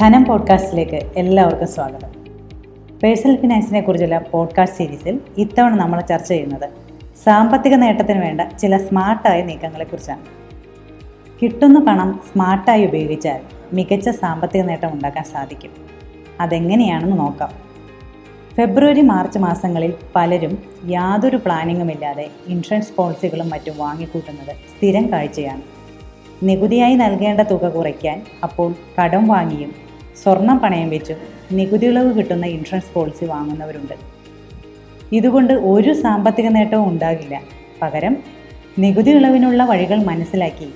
ധനം പോഡ്കാസ്റ്റിലേക്ക് എല്ലാവർക്കും സ്വാഗതം. പേഴ്സണൽ ഫിനാൻസിനെ കുറിച്ചുള്ള പോഡ്കാസ്റ്റ് സീരീസിൽ ഇത്തവണ നമ്മൾ ചർച്ച ചെയ്യുന്നത് സാമ്പത്തിക നേട്ടത്തിന് വേണ്ട ചില സ്മാർട്ടായ നീക്കങ്ങളെക്കുറിച്ചാണ്. കിട്ടുന്ന പണം സ്മാർട്ടായി ഉപയോഗിച്ചാൽ മികച്ച സാമ്പത്തിക നേട്ടം ഉണ്ടാക്കാൻ സാധിക്കും. അതെങ്ങനെയാണെന്ന് നോക്കാം. ഫെബ്രുവരി മാർച്ച് മാസങ്ങളിൽ പലരും യാതൊരു പ്ലാനിങ്ങുമില്ലാതെ ഇൻഷുറൻസ് പോളിസികളും മറ്റും വാങ്ങിക്കൂട്ടുന്നത് സ്ഥിരം കാഴ്ചയാണ്. നികുതിയായി നൽകേണ്ട തുക കുറയ്ക്കാൻ അപ്പോൾ കടം വാങ്ങിയും സ്വർണം പണയം വെച്ചും. നികുതി ഇളവ് കിട്ടുന്ന ഇൻഷുറൻസ് പോളിസി വാങ്ങുന്നവരുണ്ട്. ഇതുകൊണ്ട് ഒരു സാമ്പത്തിക നേട്ടവും ഉണ്ടാകില്ല. പകരം നികുതി ഇളവിനുള്ള വഴികൾ മനസ്സിലാക്കി.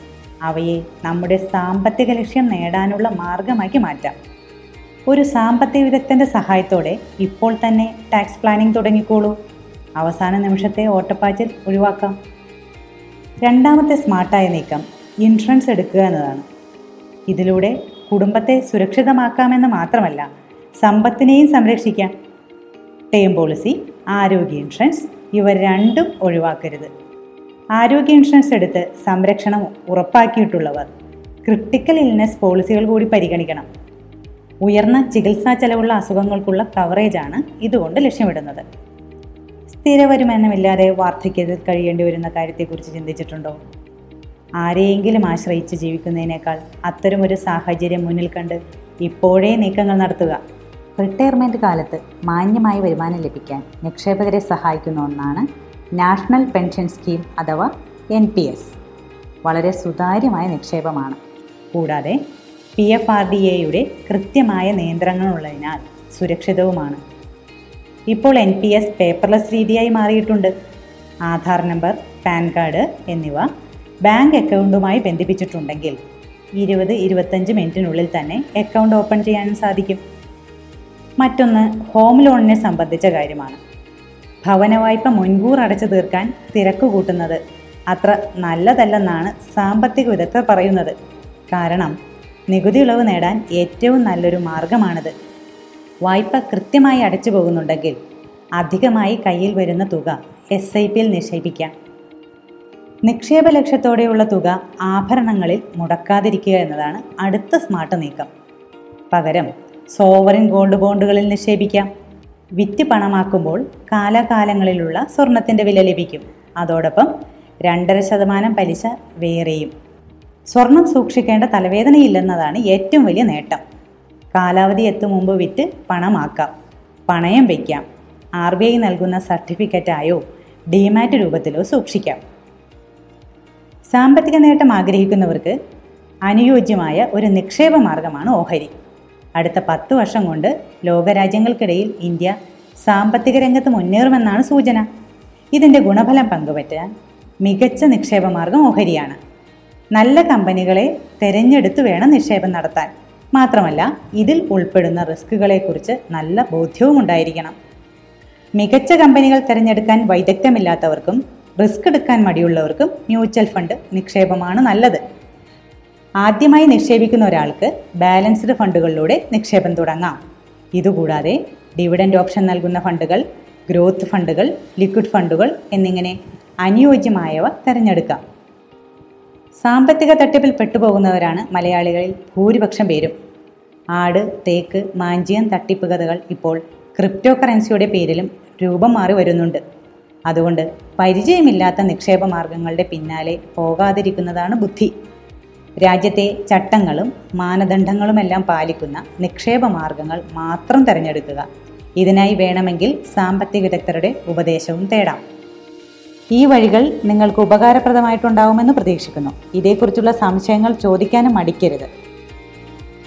അവയെ നമ്മുടെ സാമ്പത്തിക ലക്ഷ്യം നേടാനുള്ള മാർഗമാക്കി മാറ്റാം. ഒരു സാമ്പത്തിക വിദഗ്ധന്റെ സഹായത്തോടെ ഇപ്പോൾ തന്നെ ടാക്സ് പ്ലാനിംഗ് തുടങ്ങിക്കോളൂ. അവസാന നിമിഷത്തെ ഓട്ടപ്പാച്ചിൽ ഒഴിവാക്കാം. രണ്ടാമത്തെ സ്മാർട്ടായ നീക്കം ഇൻഷുറൻസ് എടുക്കുക എന്നതാണ്. ഇതിലൂടെ കുടുംബത്തെ സുരക്ഷിതമാക്കാമെന്ന് മാത്രമല്ല സമ്പത്തിനെയും സംരക്ഷിക്കാം. ടേം പോളിസി ആരോഗ്യ ഇൻഷുറൻസ് ഇവ രണ്ടും ഒഴിവാക്കരുത്. ആരോഗ്യ ഇൻഷുറൻസ് എടുത്ത് സംരക്ഷണം ഉറപ്പാക്കിയിട്ടുള്ളവർ ക്രിട്ടിക്കൽ ഇൽനെസ് പോളിസികൾ കൂടി പരിഗണിക്കണം. ഉയർന്ന ചികിത്സാ ചെലവുള്ള അസുഖങ്ങൾക്കുള്ള കവറേജാണ് ഇതുകൊണ്ട് ലക്ഷ്യമിടുന്നത്. സ്ഥിര വരുമാനമില്ലാതെ വാർദ്ധക്യത്തിൽ കഴിയേണ്ടി വരുന്ന കാര്യത്തെക്കുറിച്ച് ചിന്തിച്ചിട്ടുണ്ടോ? ആരെയെങ്കിലും ആശ്രയിച്ച് ജീവിക്കുന്നതിനേക്കാൾ അത്തരമൊരു സാഹചര്യം മുന്നിൽ കണ്ട് ഇപ്പോഴേ നീക്കങ്ങൾ നടത്തുക. റിട്ടയർമെന്റ് കാലത്ത് മാന്യമായ വരുമാനം ലഭിക്കാൻ നിക്ഷേപകരെ സഹായിക്കുന്ന ഒന്നാണ് നാഷണൽ പെൻഷൻ സ്കീം അഥവാ എൻ പി എസ്. വളരെ സുതാര്യമായ നിക്ഷേപമാണ്. കൂടാതെ പി എഫ് ആർ ഡി എയുടെ കൃത്യമായ നിയന്ത്രണങ്ങളുള്ളതിനാൽ സുരക്ഷിതവുമാണ്. ഇപ്പോൾ എൻ പി എസ് പേപ്പർലെസ് രീതിയായി മാറിയിട്ടുണ്ട്. ആധാർ നമ്പർ പാൻ കാർഡ് എന്നിവ ബാങ്ക് അക്കൗണ്ടുമായി ബന്ധിപ്പിച്ചിട്ടുണ്ടെങ്കിൽ ഇരുപത് ഇരുപത്തഞ്ച് മിനിറ്റിനുള്ളിൽ തന്നെ അക്കൗണ്ട് ഓപ്പൺ ചെയ്യാനും സാധിക്കും. മറ്റൊന്ന് ഹോം ലോണിനെ സംബന്ധിച്ച കാര്യമാണ്. ഭവന വായ്പ മുൻകൂർ അടച്ചു തീർക്കാൻ തിരക്ക് കൂട്ടുന്നത് അത്ര നല്ലതല്ലെന്നാണ് സാമ്പത്തിക വിദഗ്ധർ പറയുന്നത്. കാരണം നികുതി ഇളവ് നേടാൻ ഏറ്റവും നല്ലൊരു മാർഗമാണിത്. വായ്പ കൃത്യമായി അടച്ചു പോകുന്നുണ്ടെങ്കിൽ അധികമായി കയ്യിൽ വരുന്ന തുക എസ് ഐ പിയിൽ നിക്ഷേപിക്കാം. നിക്ഷേപ ലക്ഷ്യത്തോടെയുള്ള തുക ആഭരണങ്ങളിൽ മുടക്കാതിരിക്കുക എന്നതാണ് അടുത്ത സ്മാർട്ട് നീക്കം. പകരം സോവറിൻ ഗോൾഡ് ബോണ്ടുകളിൽ നിക്ഷേപിക്കാം. വിറ്റ് പണമാക്കുമ്പോൾ കാലാകാലങ്ങളിലുള്ള സ്വർണത്തിന്റെ വില ലഭിക്കും. അതോടൊപ്പം രണ്ടര ശതമാനം പലിശ വേറെയും. സ്വർണം സൂക്ഷിക്കേണ്ട തലവേദനയില്ലെന്നതാണ് ഏറ്റവും വലിയ നേട്ടം. കാലാവധി എത്തും മുമ്പ് വിറ്റ് പണമാക്കാം. പണയം വയ്ക്കാം ആർ ബി ഐ നൽകുന്ന സർട്ടിഫിക്കറ്റായോ ഡിമാറ്റ് രൂപത്തിലോ സൂക്ഷിക്കാം. സാമ്പത്തിക നേട്ടം ആഗ്രഹിക്കുന്നവർക്ക് അനുയോജ്യമായ ഒരു നിക്ഷേപ മാർഗമാണ് ഓഹരി. അടുത്ത പത്ത് വർഷം കൊണ്ട് ലോകരാജ്യങ്ങൾക്കിടയിൽ ഇന്ത്യ സാമ്പത്തിക രംഗത്ത് മുന്നേറുമെന്നാണ് സൂചന. ഇതിന്റെ ഗുണഫലം പങ്കുപറ്റാൻ മികച്ച നിക്ഷേപ മാർഗം ഓഹരിയാണ്. നല്ല കമ്പനികളെ തിരഞ്ഞെടുത്ത് വേണം നിക്ഷേപം നടത്താൻ. മാത്രമല്ല ഇതിൽ ഉൾപ്പെടുന്ന റിസ്കുകളെക്കുറിച്ച് നല്ല ബോധ്യവും ഉണ്ടായിരിക്കണം. മികച്ച കമ്പനികൾ തിരഞ്ഞെടുക്കാൻ വൈദഗ്ധ്യമില്ലാത്തവർക്കും റിസ്ക് എടുക്കാൻ മടിയുള്ളവർക്കും മ്യൂച്വൽ ഫണ്ട് നിക്ഷേപമാണ് നല്ലത്. ആദ്യമായി നിക്ഷേപിക്കുന്ന ഒരാൾക്ക് ബാലൻസ്ഡ് ഫണ്ടുകളിലൂടെ നിക്ഷേപം തുടങ്ങാം. ഇതുകൂടാതെ ഡിവിഡൻഡ് ഓപ്ഷൻ നൽകുന്ന ഫണ്ടുകൾ ഗ്രോത്ത് ഫണ്ടുകൾ ലിക്വിഡ് ഫണ്ടുകൾ എന്നിങ്ങനെ അനുയോജ്യമായവ തിരഞ്ഞെടുക്കാം. സാമ്പത്തിക തട്ടിപ്പിൽ പെട്ടുപോകുന്നവരാണ് മലയാളികളിൽ ഭൂരിപക്ഷം പേരും. ആട് തേക്ക് മാഞ്ചിയം തട്ടിപ്പ് കഥകൾ ഇപ്പോൾ ക്രിപ്റ്റോ കറൻസിയുടെ പേരിലും രൂപം മാറി വരുന്നുണ്ട് അതുകൊണ്ട് പരിചയമില്ലാത്ത നിക്ഷേപ മാർഗങ്ങളുടെ പിന്നാലെ പോകാതിരിക്കുന്നതാണ് ബുദ്ധി. രാജ്യത്തെ ചട്ടങ്ങളും മാനദണ്ഡങ്ങളുമെല്ലാം പാലിക്കുന്ന നിക്ഷേപ മാർഗങ്ങൾ മാത്രം തിരഞ്ഞെടുക്കുക. ഇതിനായി വേണമെങ്കിൽ സാമ്പത്തിക വിദഗ്ധരുടെ ഉപദേശവും തേടാം. ഈ വഴികൾ നിങ്ങൾക്ക് ഉപകാരപ്രദമായിട്ടുണ്ടാവുമെന്ന് പ്രതീക്ഷിക്കുന്നു. ഇതേക്കുറിച്ചുള്ള സംശയങ്ങൾ ചോദിക്കാനും മടിക്കരുത്.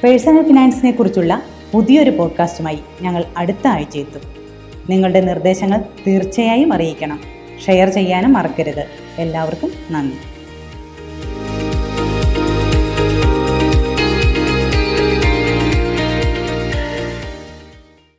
പേഴ്സണൽ ഫിനാൻസിനെ കുറിച്ചുള്ള പുതിയൊരു പോഡ്കാസ്റ്റുമായി ഞങ്ങൾ അടുത്ത ആഴ്ച എത്തും. നിങ്ങളുടെ നിർദ്ദേശങ്ങൾ തീർച്ചയായും അറിയിക്കണം. ഷെയർ ചെയ്യാനും മറക്കരുത്. എല്ലാവർക്കും നന്ദി.